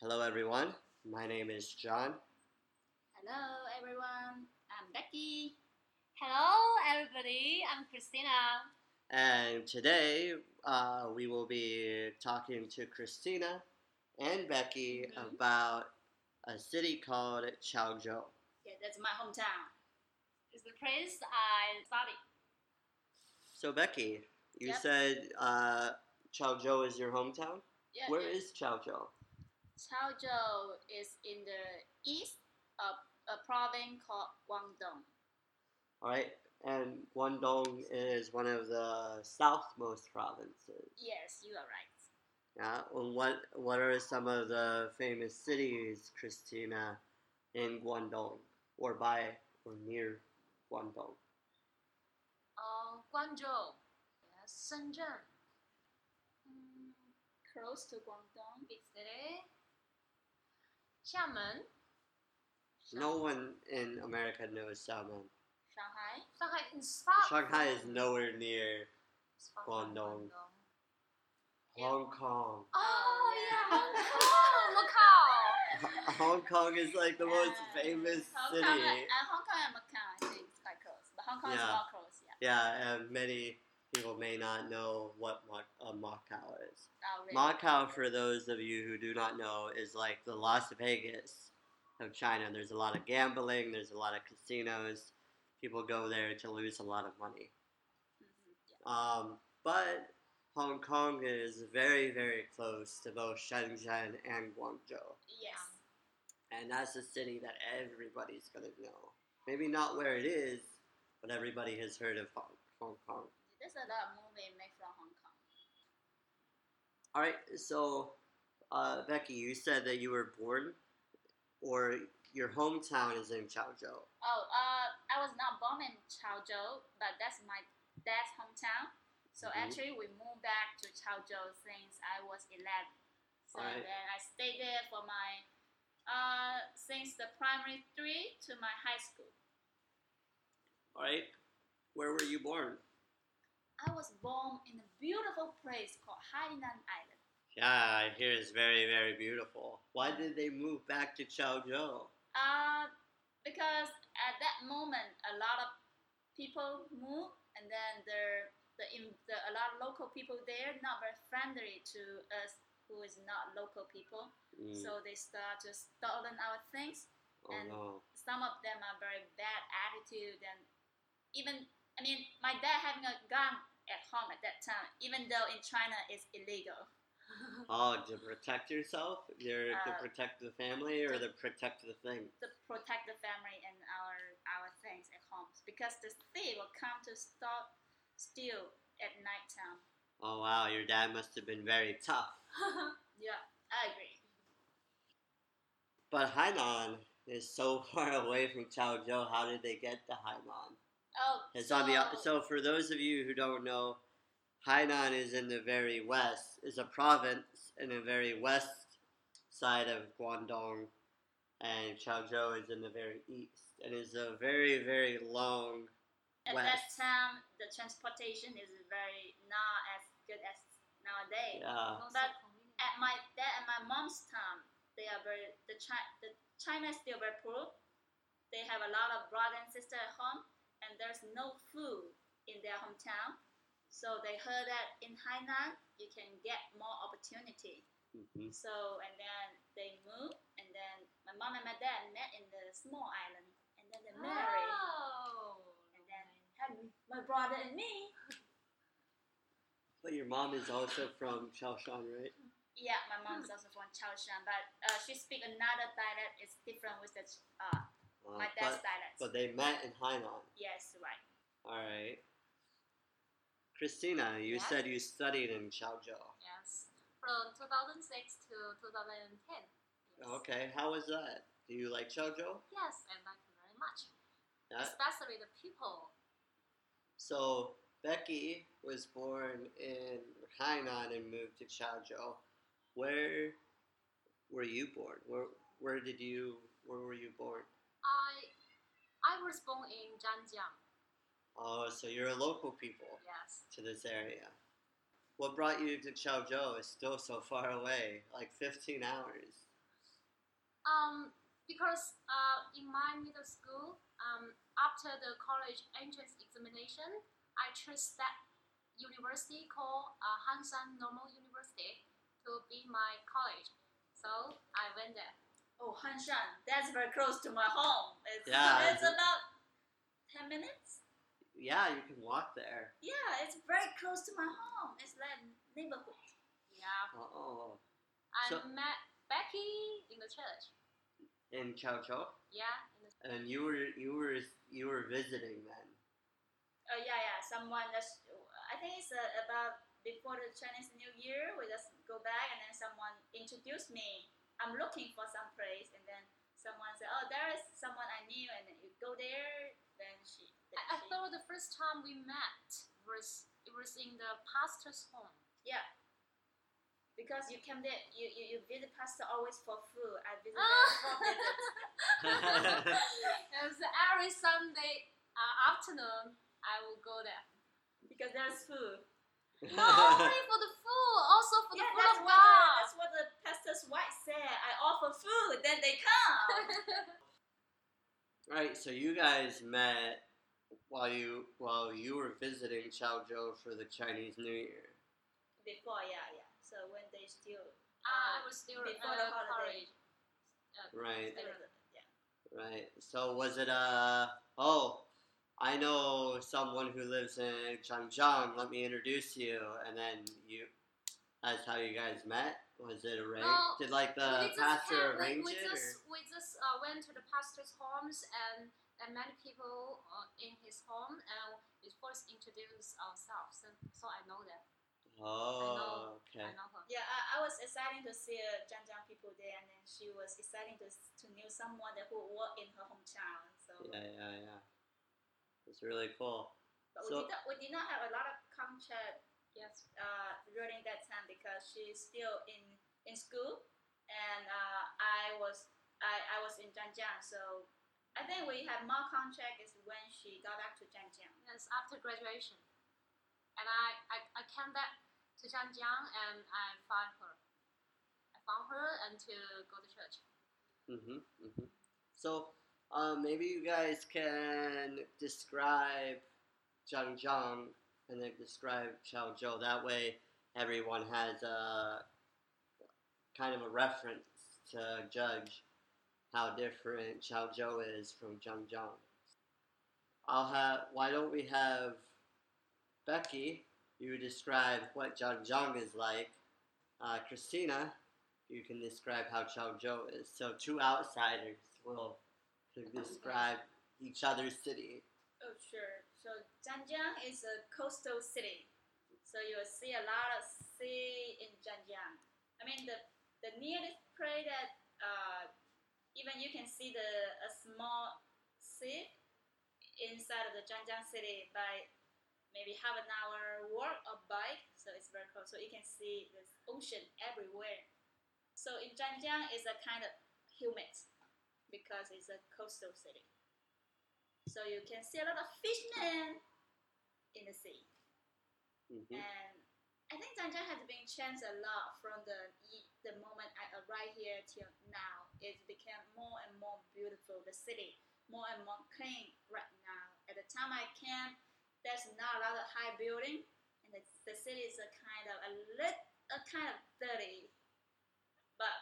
Hello, everyone. My name is John. Hello, everyone. I'm Becky. Hello, everybody. I'm Christina. And today uh, we will be talking to Christina and Becky Mhm. about a city called Chaozhou. Yeah, that's my hometown. It's the place I study. So, Becky, you Yep. said uh, Chaozhou is your hometown. Yeah, Where yeah. is Chaozhou? Chaozhou is in the east of a province called Guangdong. All right. And Guangdong is one of the southmost provinces. Yes, you are right. Yeah. And what What are some of the famous cities, Christina, in Guangdong or by or near Guangdong? Uh, Guangzhou. Yes, Shenzhen. Mm, close to Guangdong. Big city. Xiamen. No one in America knows Xiamen. Shanghai. Shanghai is far. Shanghai is nowhere near is far from Guangdong. Hong Kong. Oh Yeah. yeah, Hong Kong. Macau. Hong Kong is like the most Yeah. famous Hong city. Kong, and, uh, Hong Kong and Macau, I think, is quite close. But Hong Kong is more close, yeah. Yeah, and many people may not know what Ma- uh, Macau is. Oh, really? Macau, for those of you who do not know, is like the Las Vegas of China. There's a lot of gambling, there's a lot of casinos. People go there to lose a lot of money. Mhm, yeah. Um, but Hong Kong is very, very close to both Shenzhen and Guangzhou. Yes. And that's a city that everybody's going to know. Maybe not where it is, but everybody has heard of Hong, Hong Kong. There's a lot of movie made from Hong Kong. All right, so uh, Becky, you said that you were born, or your hometown is in Chaozhou. Oh, uh, I was not born in Chaozhou, but that's my dad's hometown. So Mhm. actually, we moved back to Chaozhou since I was 11. So Alright. then I stayed there for my, uh, since the primary three to my high school. All right, where were you born? I was born in a beautiful place called Hainan Island. Yeah, I hear it's very, very beautiful. Why did they move back to Chaozhou? Uh, because at that moment, a lot of people move, and then there, the, in, the a lot of local people there not very friendly to us who is not local people. Mm, So they start to stolen our things. oh and- no. Some of them are very bad attitude, and even I mean, my dad having a gun at home at that time, even though in China it's illegal. Oh, to protect yourself? You're to Uh, protect the family or to protect the thing? to protect the family and our our things at home because the thief will come to stop steal at night time. Oh wow, your dad must have been very tough. Yeah, I agree. But Hainan is so far away from Chaozhou. How did they get to Hainan? Oh, It's so, on the uh, oh. so for those of you who don't know, Hainan is in the very west. is a province in the very west side of Guangdong, and Chaozhou is in the very east. And It is a very very long at west. that time the transportation is very not as good as nowadays. Yeah. But. At my dad and my mom's time, they are very the China the China is still very poor. They have a lot of brother and sister at home, and there's no food in their hometown. So they heard that in Hainan you can get more opportunity. Mhm. So and then they moved, and then my mom and my dad met in the small island, and then they married, Oh. and then had my brother and me. But your mom is also from Chaoshan, right? Yeah, my mom's also from Chaoshan, but uh, she speak another dialect. It's different with the uh, Uh, my dad's but, dialect. but they met in Hainan. yes, right. All right. Christina, you Yeah? said you studied in Chaozhou. Yes. From 2006 to 2010. Yes. Okay, how was that? Do you like Chaozhou? Yes, I like it very much. Yeah. Especially the people. So Becky was born in Hainan and moved to Chaozhou. Where were you born? Where where did you where were you born? I I was born in Zhanjiang. Oh, so you're a local people Yes. to this area. What brought you to Chaozhou is still so far away, like 15 hours. Um, because uh, in my middle school, um, after the college entrance examination, I chose that university called uh, Hanshan Normal University to be my college. So I went there. Oh, Hanshan, that's very close to my home. It's, Yeah, it's about 10 minutes. Yeah, you can walk there. Yeah, it's very close to my home. It's like neighborhood. Yeah, Oh, I So- met Becky in the church. in Chaozhou, Yeah, in and you were you were you were visiting then. Oh yeah, yeah. Someone just, I think it's uh, about before the Chinese New Year. We just go back, and then someone introduced me. I'm looking for some place, and then someone said, "Oh, there is someone I knew," and then you go there. Then she, then I, I thought the first time we met was it was in the pastor's home. yeah. Because you came there, you, you, you visit pastor always for food. I visit Ah. for visits. It was every Sunday uh, afternoon. I will go there. because there's food. Not only for the food, also for Yeah, the food that's of what, the, God. that's what the pastor's wife said. I offer food, then they come. right, so you guys met while you while you were visiting Chaozhou for the Chinese New Year. Before, yeah, yeah. So when they still Uh, I was still Before uh, the holiday. college. Uh, Right, yeah. right. So was it uh oh, I know someone who lives in Zhanjiang. Let me introduce you, and then you. That's how you guys met. Was it arranged? No, Did like the just pastor came- we- arrange we, it? just, we just uh, went to the pastor's homes and, and met people uh, in his home and we first introduced ourselves. And so I know them. or? Oh, okay. I know her. Yeah, I, I was excited to see uh, Zhanjiang people there, and then she was excited to to know someone that who worked in her hometown. So, Yeah, yeah, yeah. It's really cool. but So- we did not we did not have a lot of contact Yes. uh, during that time because she's still in in school, and uh, I was I, I was in Zhanjiang. So I think we had more contact is when she got back to Zhanjiang. Yes, after graduation. And I, I, I came back to Zhanjiang and I found her. I found her and to go to church. Mm-hmm, mm-hmm. So, um, maybe you guys can describe Zhanjiang and then describe Chaozhou. That way, everyone has a kind of a reference to judge how different Chaozhou is from Zhanjiang. I'll have. Why don't we have Becky? You describe what Zhanjiang is like. Uh, Christina, you can describe how Chaozhou is. So two outsiders will describe each other's city. Oh, sure. So Zhanjiang is a coastal city. So you will see a lot of sea in Zhanjiang. I mean, the, the nearest place that uh, even you can see the a small sea inside of the Zhanjiang city by maybe half an hour walk or bike. So it's very close. So you can see the ocean everywhere. So in Zhanjiang is a kind of humid because it's a coastal city. So you can see a lot of fishmen in the sea. hmm And I think Zhanjiang has been changed a lot from the the moment I arrived here till now. It became more and more beautiful. The city more and more clean right now. At the time I came, there's not a lot of high building, and the, the city is a kind of a lit, a kind of dirty. But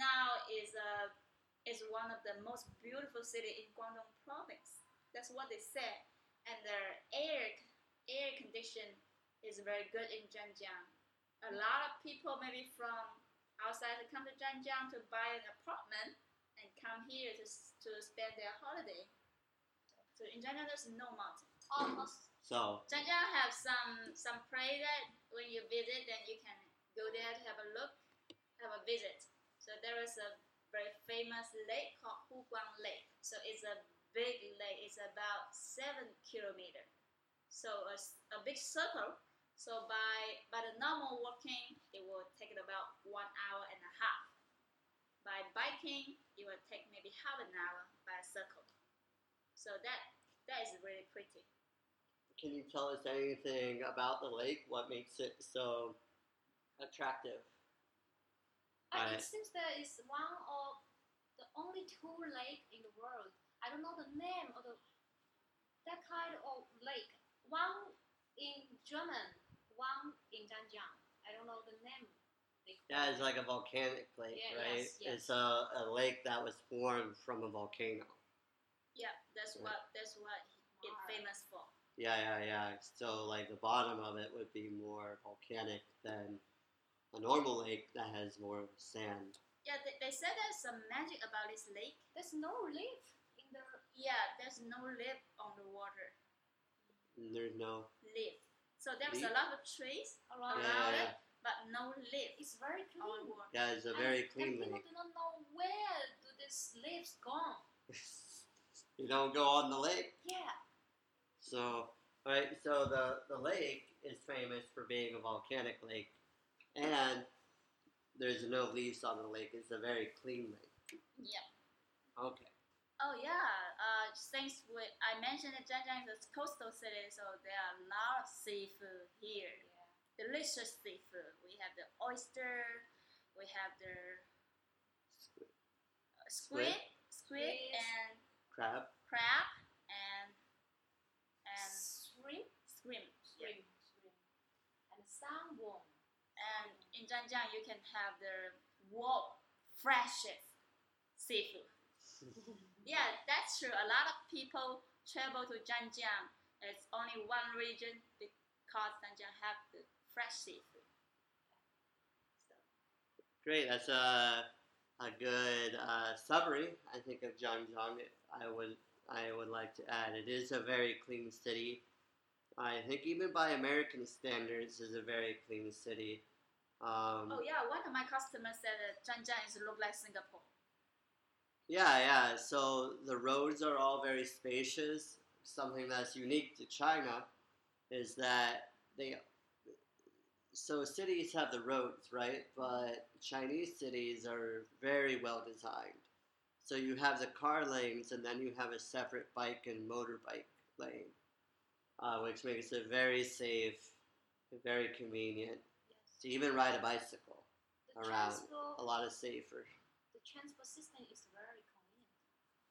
now is a is one of the most beautiful city in Guangdong province. That's what they said. And the air air condition is very good in Zhanjiang. A lot of people maybe from outside to come to Zhanjiang to buy an apartment and come here to, to spend their holiday. So in Zhanjiang there's no mountain. Almost. So, Zhanjiang have some some place that when you visit then you can go there to have a look, have a visit. So there is a very famous lake called Huguang Lake. So it's a big lake. It's about seven kilometer. So a, a big circle. So by by the normal walking, it will take about one hour and a half. By biking, it will take maybe half an hour by a circle. So that that is really pretty. can you tell us anything about the lake? What makes it so attractive? And Right. it seems that it's one of the only two lake in the world. I don't know the name of the that kind of lake. One in German, one in Zhanjiang. I don't know the name. They Yeah, it's like a volcanic lake, Yeah, right? yes, yes. It's a, a lake that was formed from a volcano. Yeah, that's Right. what that's what it's famous for. Yeah, yeah, yeah. So like the bottom of it would be more volcanic than a normal lake that has more sand. Yeah, they, they said there's some magic about this lake. There's no leaf in the Yeah, there's no leaf on the water. Mm, there's no Leaf. So there's Leaf? a lot of trees around Yeah, around yeah, it, but no leaf It's very clean. on water. yeah, it's a very and clean people lake. People do not know where do these leaves gone. you don't go on the lake. Yeah. So, right, so the, the lake is famous for being a volcanic lake, and there's no leaves on the lake. It's a very clean lake. Yeah. Okay. Oh yeah. Uh, since we, I mentioned that Zhanjiang is a coastal city, so there are a lot of seafood here. Yeah. Delicious seafood. We have the oyster. We have the uh, squid, squid, Squid. and Crab. crab, and and Shrimp. shrimp. Yeah. Shrimp. Shrimp. And salmon. In Zhanjiang, you can have the world freshest seafood. Yeah, that's true. A lot of people travel to Zhanjiang. It's only one region because Zhanjiang have the fresh seafood. So, Great. That's a a good uh, summary. I think of Zhanjiang. I would I would like to add it is a very clean city. I think even by American standards, is a very clean city. Um, oh yeah, one of my customers said that Zhanjiang is look like Singapore. Yeah, yeah. So the roads are all very spacious. Something that's unique to China is that they. So cities have the roads, right? But Chinese cities are very well designed. So you have the car lanes, and then you have a separate bike and motorbike lane, uh, which makes it very safe, very convenient. To even ride a bicycle. The around transport, A lot of safer. the transport system is very convenient.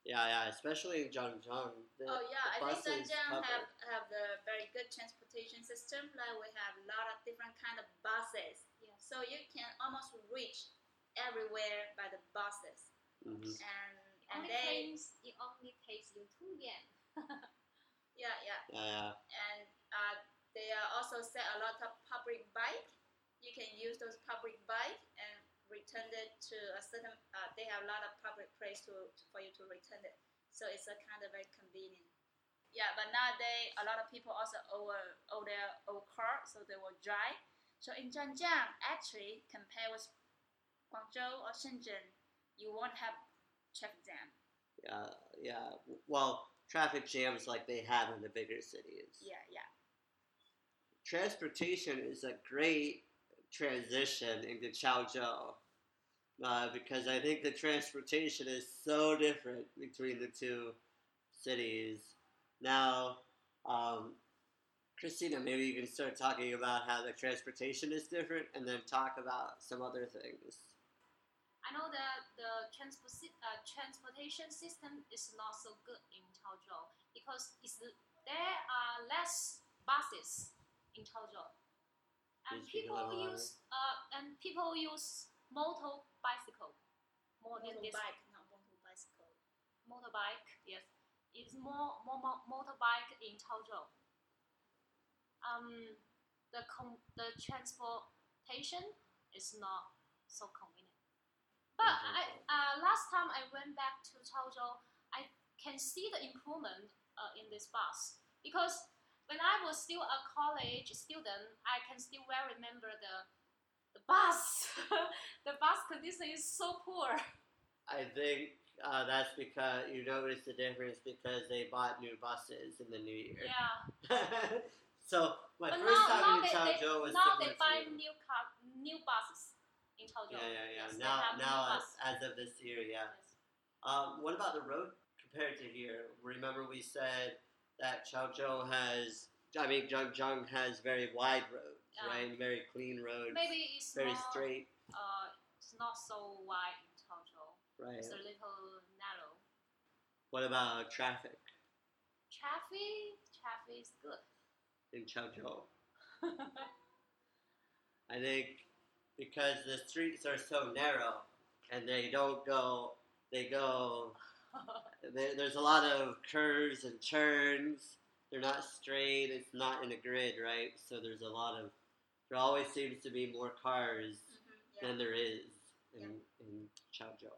Yeah, yeah, especially in Zhanjiang. The, Oh yeah, the I think buses Zhanjiang have have the very good transportation system. Like we have a lot of different kind of buses, Yes. so you can almost reach everywhere by the buses. Mhm. And and only they takes it only takes you two yen. yeah yeah Yeah, yeah. and uh, they are also set a lot of public bike. You can use those public bike and return it to a certain. Uh, they have a lot of public place to, for you to return it. So it's a kind of very convenient. Yeah, but nowadays a lot of people also own, own their own car, so they will drive. So in Zhanjiang, actually, compared with Guangzhou or Shenzhen, you won't have traffic jam. Yeah, yeah. Well, traffic jams like they have in the bigger cities. Yeah, yeah. Transportation is a great transition into Chaozhou. Uh, because I think the transportation is so different between the two cities. Now, um, Christina, maybe you can start talking about how the transportation is different and then talk about some other things. I know that the transport uh, transportation system is not so good in Chaozhou because there are less buses in Chaozhou, and Please speak a people little use uh, and people use motor bicycle more than this Motorbike, not motorbicycle. motorbike. Yes, it's more more, more motorbike in Chaozhou. Um, the com- the transportation is not so convenient. But I, uh, last time I went back to Chaozhou, I can see the improvement uh, in this bus because when I was still a college student, I can still well remember the the bus. the bus condition is so poor. I think uh, that's because you noticed the difference because they bought new buses in the new year. Yeah. so my but first now, time now in Chaozhou was now they buy new car, new buses in Chaozhou. Yeah, yeah, yeah. Yes, now, now as, as of this year, yeah. Yes. Um, what about the road compared to here? Remember we said that Chaozhou has, I mean, Zhanjiang has very wide roads, right? Very clean roads, Maybe it's very more, straight, Uh, it's not so wide in Chaozhou. right? It's a little narrow. What about traffic Traffic, traffic is good. in Chaozhou? I think because the streets are so narrow and they don't go, they go, there, there's a lot of curves and turns. They're not straight, it's not in a grid, right? So there's a lot of, there always seems to be more cars Mhm, yeah. than there is in, in Chaozhou.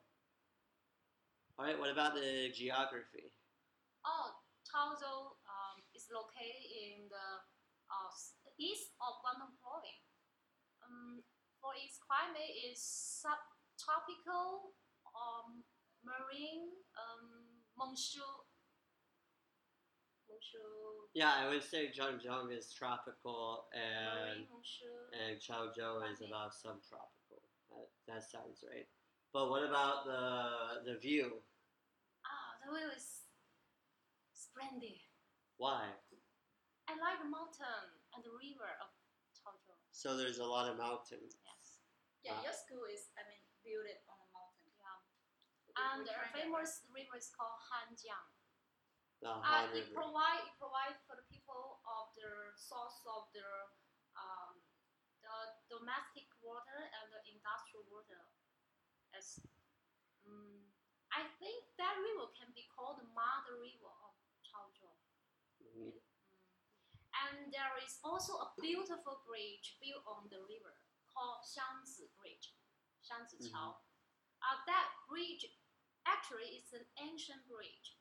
Alright, what about the geography? Oh, Chaozhou um, is located in the uh, east of Guangdong Province. Um, for its climate is subtropical, um, marine, um. Monsoon, Yeah, I would say Zhanjiang is tropical and marine and Chaozhou is about subtropical. That, that sounds right. But what about the the view? Ah, the view is splendid. Why? I like the mountain and the river of Chaozhou. So there's a lot of mountains. Yes. Yeah, Ah. your school is, I mean, built it on a mountain. Yeah. We- And we the tried famous river is called Hanjiang. The Uh, it River. provide it provide for the people of the source of their um, the domestic water and the industrial water. As um, I think that river can be called the mother river of Chaozhou. Mhm. Mm. And there is also a beautiful bridge built on the river called Xiangzi Bridge, Xiangzi. Qiao. Uh, that bridge actually it's an ancient bridge.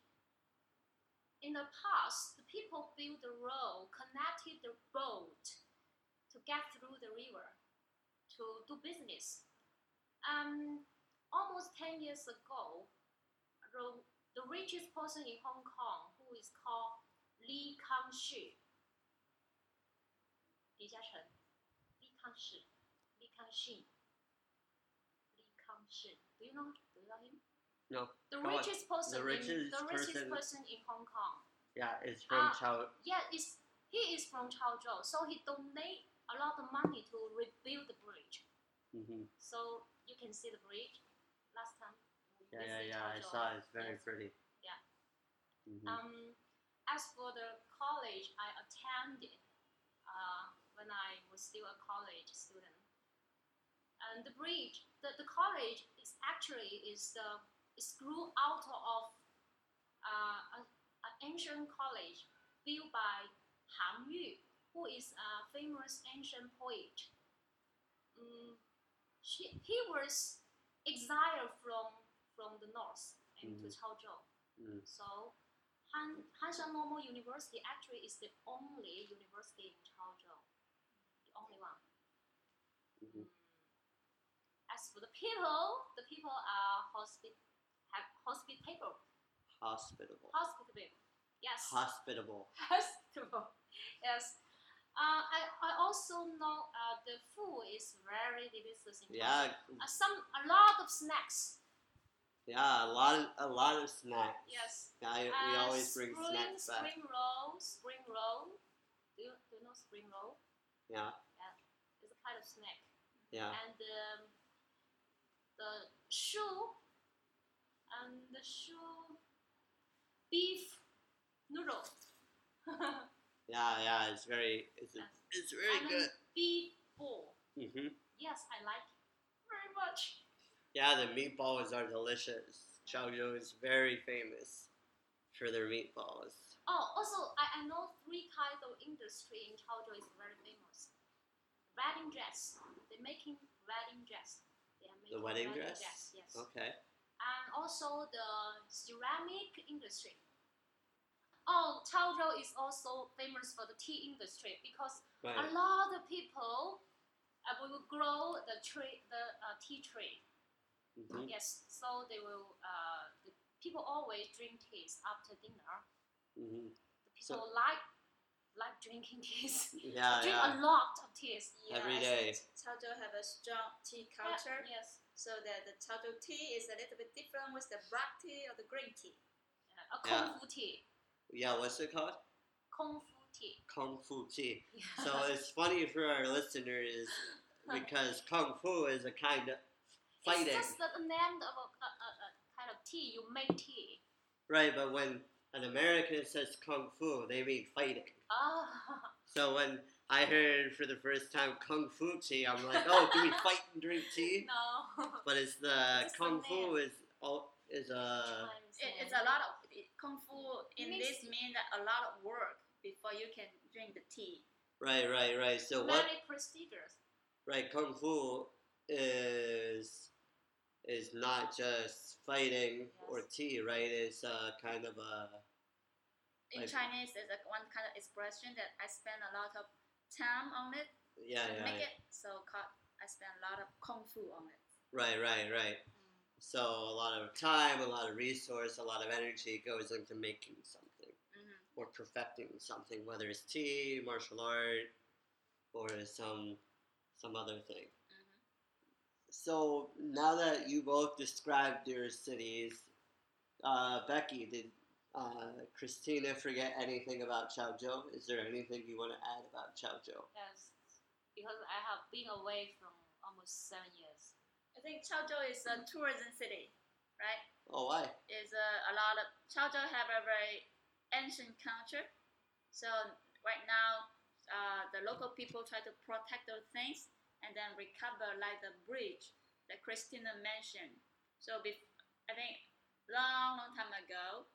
In the past, the people built the road, connected the boat to get through the river to do business. Um, almost 10 years ago, the, richest person in Hong Kong, who is called Li Kangxi, Li Kangshi. Do you know? Do you know him? No. The Go on. richest person, The in, the richest person- person in Hong Kong. Yeah, it's from Ah. Chao. Yeah, it's, he is from Chaozhou, so he donate a lot of money to rebuild the bridge. hmm So you can see the bridge. Last time. Yeah, yeah, yeah. I saw it. It's very Yes. pretty. Yeah. Mhm. Um, as for the college I attended uh, when I was still a college student, and the bridge, the, the college is actually is the is grew out of uh, an ancient college built by Han Yu, who is a famous ancient poet. Mm, she, he was exiled from from the north into Mhm. Chaozhou. Mm. So Han Hanshan Normal University actually is the only university in Chaozhou, the only one. Mhm. Mm. As for the people, the people are hospi- have hospitable, Hospitable. hospitable. Yes, Hospitable. hospitable. Yes. Uh, I, I also know uh, the food is very delicious in Yeah, Uh, some a lot of snacks. yeah. A lot of a lot of snacks. Yes. Yeah, I, we Uh, always bring spring, snacks back. Spring roll, spring roll. Do you, do you know spring roll? Yeah. Yeah, It's a kind of snack. yeah. And um, the shoe, and the shoe, beef noodle. Yeah, yeah, it's very, it's, Yes. it's very and good. beef ball. hmm Yes, I like it very much. Yeah, the meatballs are delicious. Chaozhou is very famous for their meatballs. Oh, also, I, I know three kinds of industry in Chaozhou is very famous. Wedding dress. They're making wedding dress. They are making The making wedding dress? Yes. Okay. And also the ceramic industry. Oh, Chaozhou is also famous for the tea industry because a lot of people uh, will grow the tree, the uh, tea tree. hmm Yes, so they will. Uh, the people always drink teas after dinner. hmm The people like like drinking teas. Yeah, drink yeah. a lot of teas. Yeah, Every I day. think Chaozhou have a strong tea culture, Yeah, yes. So that the Chaozhou tea is a little bit different with the black tea or the green tea. Yeah, a kung fu tea. Yeah, what's it called? Kung fu tea. Kung Fu tea. Yeah. So it's funny for our listeners because Kung Fu is a kind of fighting. It's just the name of a, a, a, a kind of tea. You make tea. Right, but when an American says kung fu, they mean fighting. Oh, So when I heard for the first time kung fu tea, I'm like, oh, do we fight and drink tea? no. But it's the It's a kung name. fu is all is a It, it's a lot of it, kung fu. In Means- this means that a lot of work before you can drink the tea. right, right, right. So what? Very prestigious. Right, kung fu is is not just fighting or tea, right? It's uh, kind of a In Like- Chinese, there's a one kind of expression that I spend a lot of time on it yeah, to yeah, make yeah. it. So I spend a lot of kung fu on it. right, right, right. Mm. So a lot of time, a lot of resource, a lot of energy goes into making something hmm or perfecting something, whether it's tea, martial art, or some some other thing. hmm So now that you both described your cities, uh, Becky, did uh, Christina forget anything about Chaozhou? Is there anything you want to add about Chaozhou? Yes, because I have been away from almost seven years. I think Chaozhou is a tourism city, right? Oh, why? Is a, a lot of Chaozhou have a very ancient culture. So right now, uh, the local people try to protect those things and then recover like the bridge that Christina mentioned. So bef- I think long, long time ago,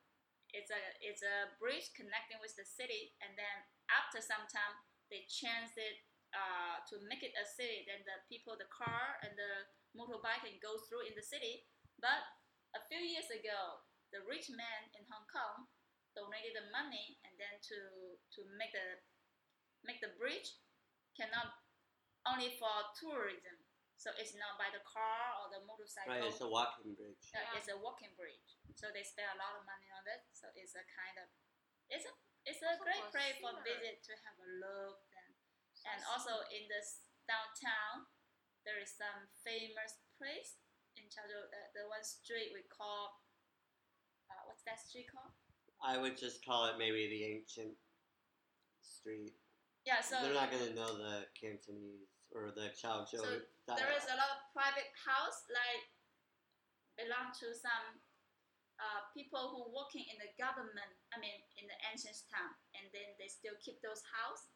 it's a it's a bridge connecting with the city, and then after some time they changed it uh, to make it a city. Then the people, the car and the motorbike can go through in the city. But a few years ago, the rich man in Hong Kong donated the money and then to to make the make the bridge cannot only for tourism. So it's not by the car or the motorcycle. Right, it's a walking bridge. Yeah, Yeah. It's a walking bridge. So they spend a lot of money on it. So it's a kind of it's a it's a So great place for sure. visit to have a look and So and also in this downtown there is some famous place in Chaozhou. The, the one street we call uh, what's that street called? I would just call it maybe the ancient street. Yeah, so They're not gonna know the Cantonese or the Chaozhou. So dialect. there is a lot of private house like belong to some uh, people who working in the government i mean in the ancient town and then they still keep those house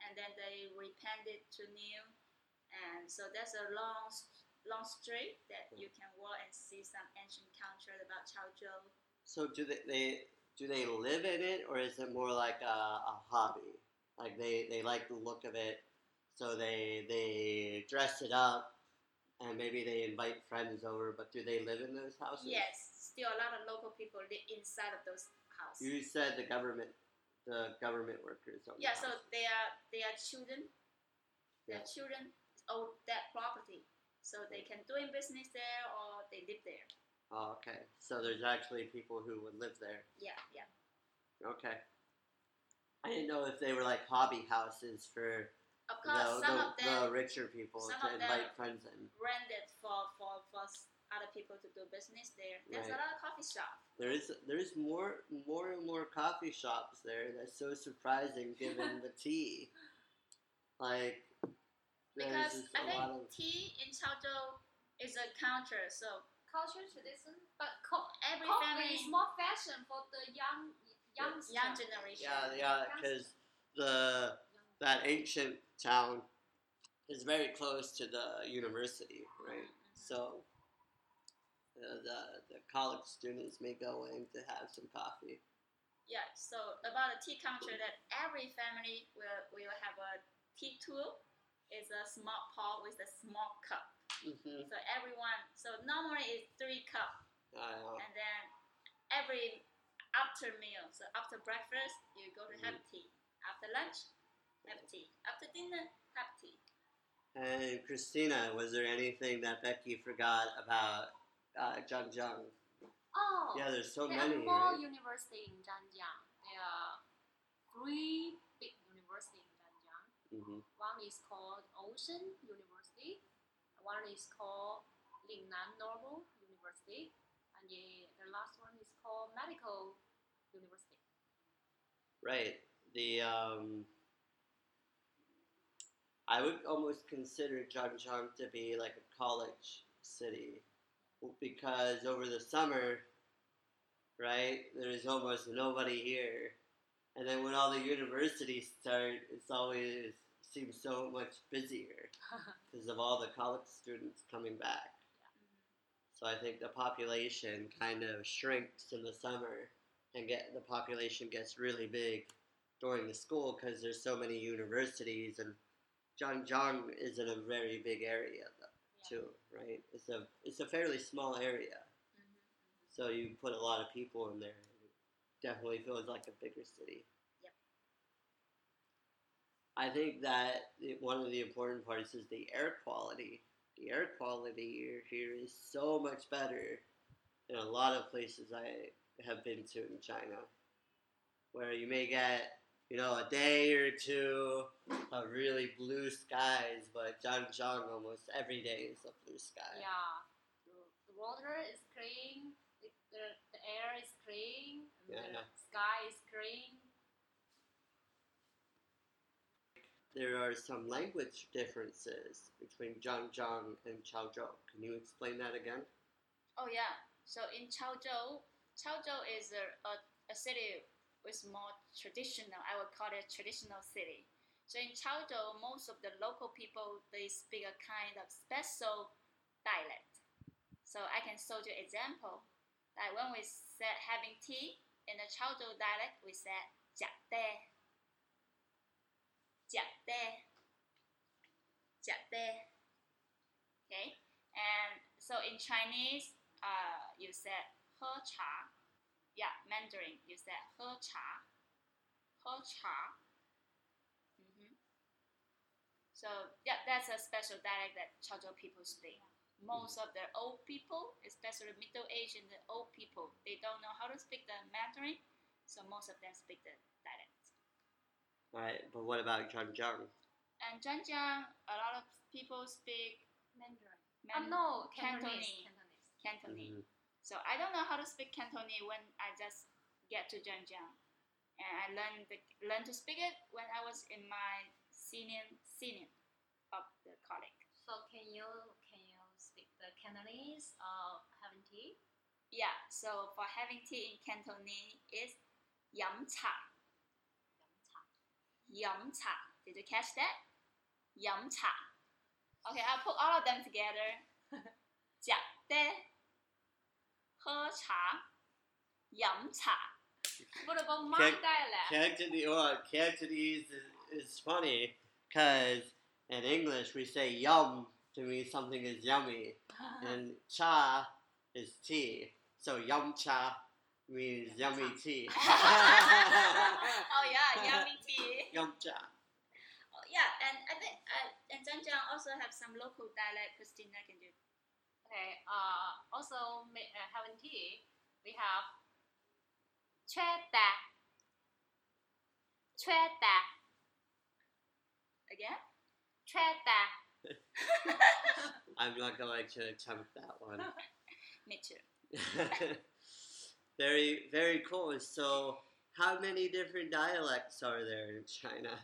and then they repent it to new and so that's a long long street that you can walk and see some ancient culture about Chaozhou. So do they, they do they live in it or is it more like a, a hobby? Like they, they like the look of it, so they they dress it up, and maybe they invite friends over. But do they live in those houses? Yes, still a lot of local people live inside of those houses. You said the government, the government workers. Own the Yeah, so they are they are children. Yeah. Their children own that property, so they can doing business there or they live there. Oh, okay. So there's actually people who would live there. Yeah, yeah. Okay. I didn't know if they were like hobby houses for Of the, some the, of the richer people to them- invite friends in. rented for for for other people to do business there. There's Right. a lot of coffee shops. There is there is more more and more coffee shops there. That's so surprising given the tea. Like Because I think of tea in Chaozhou is a culture, so culture tradition, but co- every coffee family, is more fashion for the young young young generation. yeah yeah because the that ancient town is very close to the university, right? Mhm. So uh, the the college students may go in to have some coffee. Yeah, so about the tea culture that every family will will have a tea tool. It's a small pot with a small cup. Mm-hmm. So everyone, so normally it's three cup, Uh, and then every after meal, so after breakfast you go to have tea. After lunch, have tea. After dinner, have tea. and Christina, was there anything that Becky forgot about uh, Zhanjiang? Oh, Yeah, there's so there many, are more right? university in Zhanjiang. There are three big university in Zhanjiang. hmm One is called Ocean University. One is called Lingnan Normal University, and the, the last one is called Medical University. Right. The um, I would almost consider Zhangjiang to be like a college city because over the summer right? There's almost nobody here. And then when all the universities start, it's always seems so much busier because of all the college students coming back. So I think the population kind of shrinks in the summer, and get the population gets really big during the school because there's so many universities, and Zhanjiang is in a very big area too, right? It's a it's a fairly small area, Mhm. so you put a lot of people in there. It definitely feels like a bigger city. Yep. I think that it- one of the important parts is the air quality. The air quality here is so much better than a lot of places I have been to in China, where you may get, you know, a day or two of really blue skies, but Zhanjiang almost every day is a blue sky. Yeah, the, water is clean, the, the, the air is clean, Yeah, the sky is clean. There are some language differences between Zhanjiang and Chaozhou. Can you explain that again? Oh yeah. So in Chaozhou, Chaozhou is a, a, a city with more traditional. I would call it traditional city. So in Chaozhou, most of the local people they speak a kind of special dialect. So I can show you example. Like when we said having tea in the Chaozhou dialect, we said 假的,假的,假的. Okay, and so in Chinese, uh, you said 喝茶. Yeah, Mandarin, you said 喝茶, 喝茶. Mhm. So yeah, that's a special dialect that Chaozhou people speak. Most of the old people, especially middle aged and the old people, they don't know how to speak the Mandarin, so most of them speak the dialect. Right, but what about Zhanjiang? And Zhanjiang, a lot of people speak Mandarin. Man- oh no, Cantonese. Cantonese. Cantonese. Cantonese. Mhm. So I don't know how to speak Cantonese when I just get to Zhanjiang, and I learned the, learned to speak it when I was in my senior senior of the college. So can you can you speak the Cantonese or having tea? Yeah. So for having tea in Cantonese is yum cha. Yum cha. Did you catch that? Yum cha. Okay, I'll put all of them together. 假的,喝茶,饮茶. What about my Can- dialect? Cantonese, oh, Cantonese is, is funny because in English we say yum to mean something is yummy, and cha is tea. So yum cha means Yum yummy cha. tea. oh yeah, yummy tea. yum cha. Oh, yeah, and I think uh, and Zhanjiang also have some local dialect. Christina can do. Okay. Uh, also uh, having tea, we have Certa. Certa. Again? Certa. I'm not going to attempt that one. Me too. very, very cool. So, how many different dialects are there in China?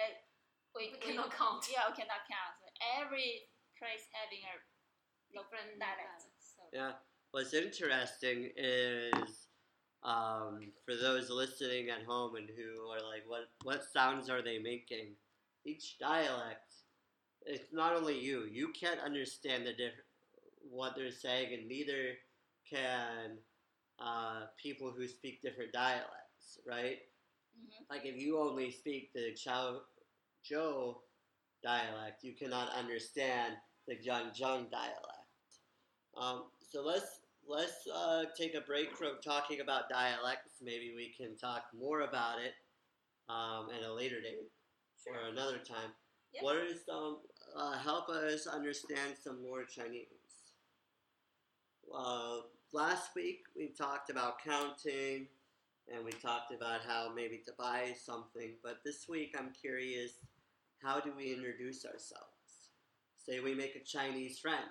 Uh, it we, we, cannot we, count. Yeah, we cannot count. Every place having a different dialect. So. Yeah. What's interesting is um, for those listening at home and who are like, what what sounds are they making? Each dialect, it's not only you. You can't understand the diff- what they're saying, and neither can uh, people who speak different dialects, right? hmm Like if you only speak the Chao Zhou dialect, you cannot understand the Zhanjiang dialect. Um, so let's let's uh, take a break from talking about dialects. Maybe we can talk more about it um, at a later date or another time. Yep. What are some uh, help us understand some more Chinese? Uh, last week we talked about counting and we talked about how maybe to buy something. But this week, I'm curious how do we introduce ourselves? Say we make a Chinese friend.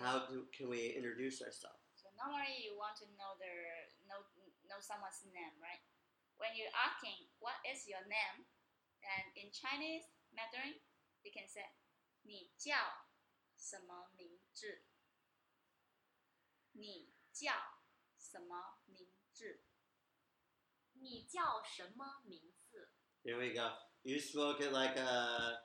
Okay. How do, can we introduce ourselves? So normally you want to know their know know someone's name, right? When you're asking what is your name, and in Chinese Mandarin, you can say 你叫什么名字？你叫什 什么名字？你叫什么名字？ Here we go. You spoke it like a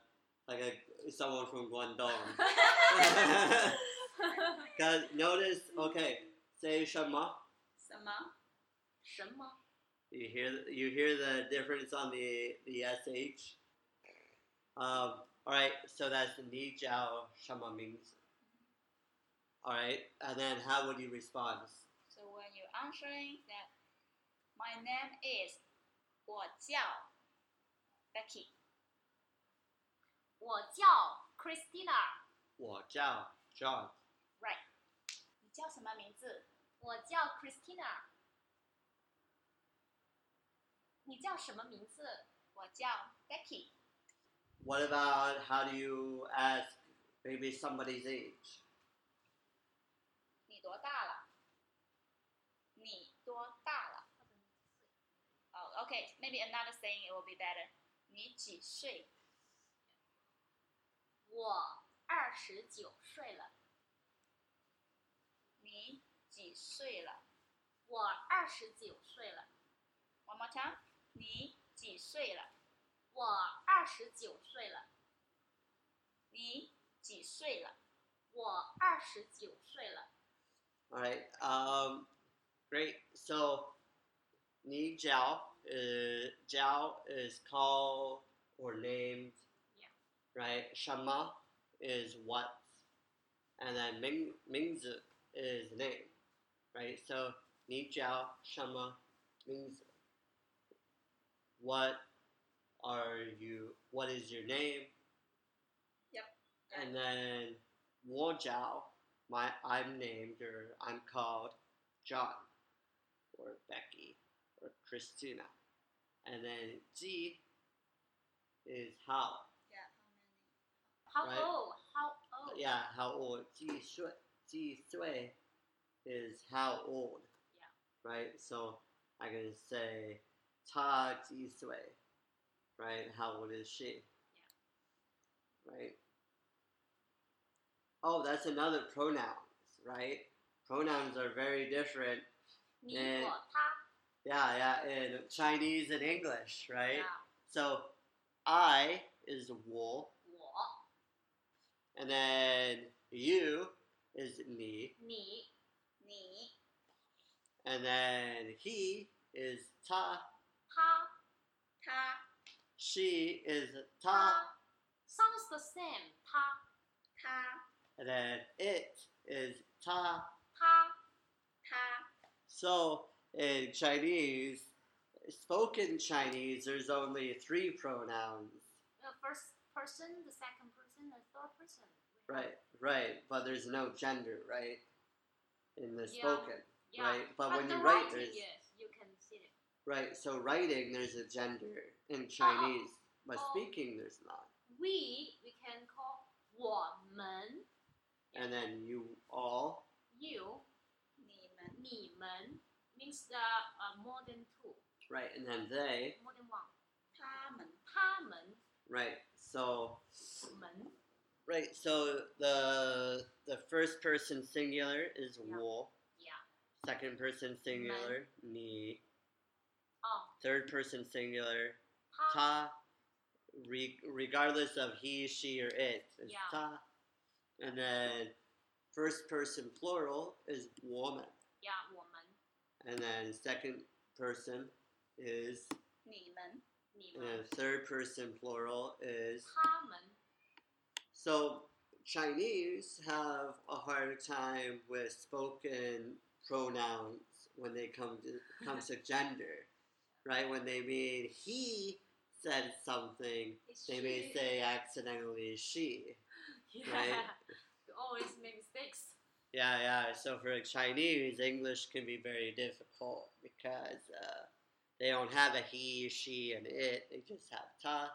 like a someone from Guangdong. Cause notice, okay, say 什么什么？什么？ You hear the, you hear the difference on the the sh. Um, all right, so that's 你叫什么名字? All right, and then how would you respond? So when you answering that, my name is 我叫 Becky. 我叫 Christina，我叫 John. Right. 你叫什么名字？ 我叫 Christina。你叫什么名字？我叫 Becky. What about how do you ask maybe somebody's age? 你多大了？你多大了？Oh, okay. Maybe another saying it will be better. 你几岁？我二十九岁了。你几岁了我二十九岁了。 ？One more time. 你几岁了？我二十九岁了。你几岁了？我二十九岁了。 All right. Um, great. So, 你叫 uh, 叫 is called or named. Yeah. Right. 什么 is what, and then 名名字 is name. right? So ni jiao shama means what are you? What is your name? Yep. And then wu jiao, my I'm named or I'm called John or Becky or Christina, and then ji is how. Yeah. How many? How right? old? How old? Yeah. How old? Ji shui. Ji sui is how old. Yeah. Right? So I can say Ta Ji Right? How old is she? Yeah. Right? Oh, that's another pronouns, right? Pronouns are very different. In, yeah, yeah, in Chinese and English, right? Yeah. So I is wo. And then you is ni. Me. And then he is ta. Ha. Ta. She is ta. ta. Sounds the same. Ta. Ta. And then it is ta. Ta. Ta. So in Chinese, spoken Chinese, there's only three pronouns. The first person, the second person, the third person. Right, right. But there's no gender, right? In the Yeah. spoken, yeah right? But when the you write, writing, there's yes you can see it right. So writing, there's a gender in Chinese, but Oh. speaking, there's not. we we can call 我们 And then you all, you 你们你们 means the uh, more than two right? And then they, more than one 他们他们 right? So, 们 right. So the the first person singular is Yeah. 我. yeah Second person singular, 你. oh Third person singular, 他 ta. Re- regardless of he, she, or it, is Yeah. ta. And then first person plural is woman. yeah 我们 And then second person is, 你们你 and then 们 third person plural is. 他们 So Chinese have a hard time with spoken pronouns when they come to comes to gender, right? When they mean he said something, It's they may say accidentally she. yeah right? you always make mistakes Yeah, yeah. So for Chinese, English can be very difficult because uh, they don't have a he, she, and it. They just have ta.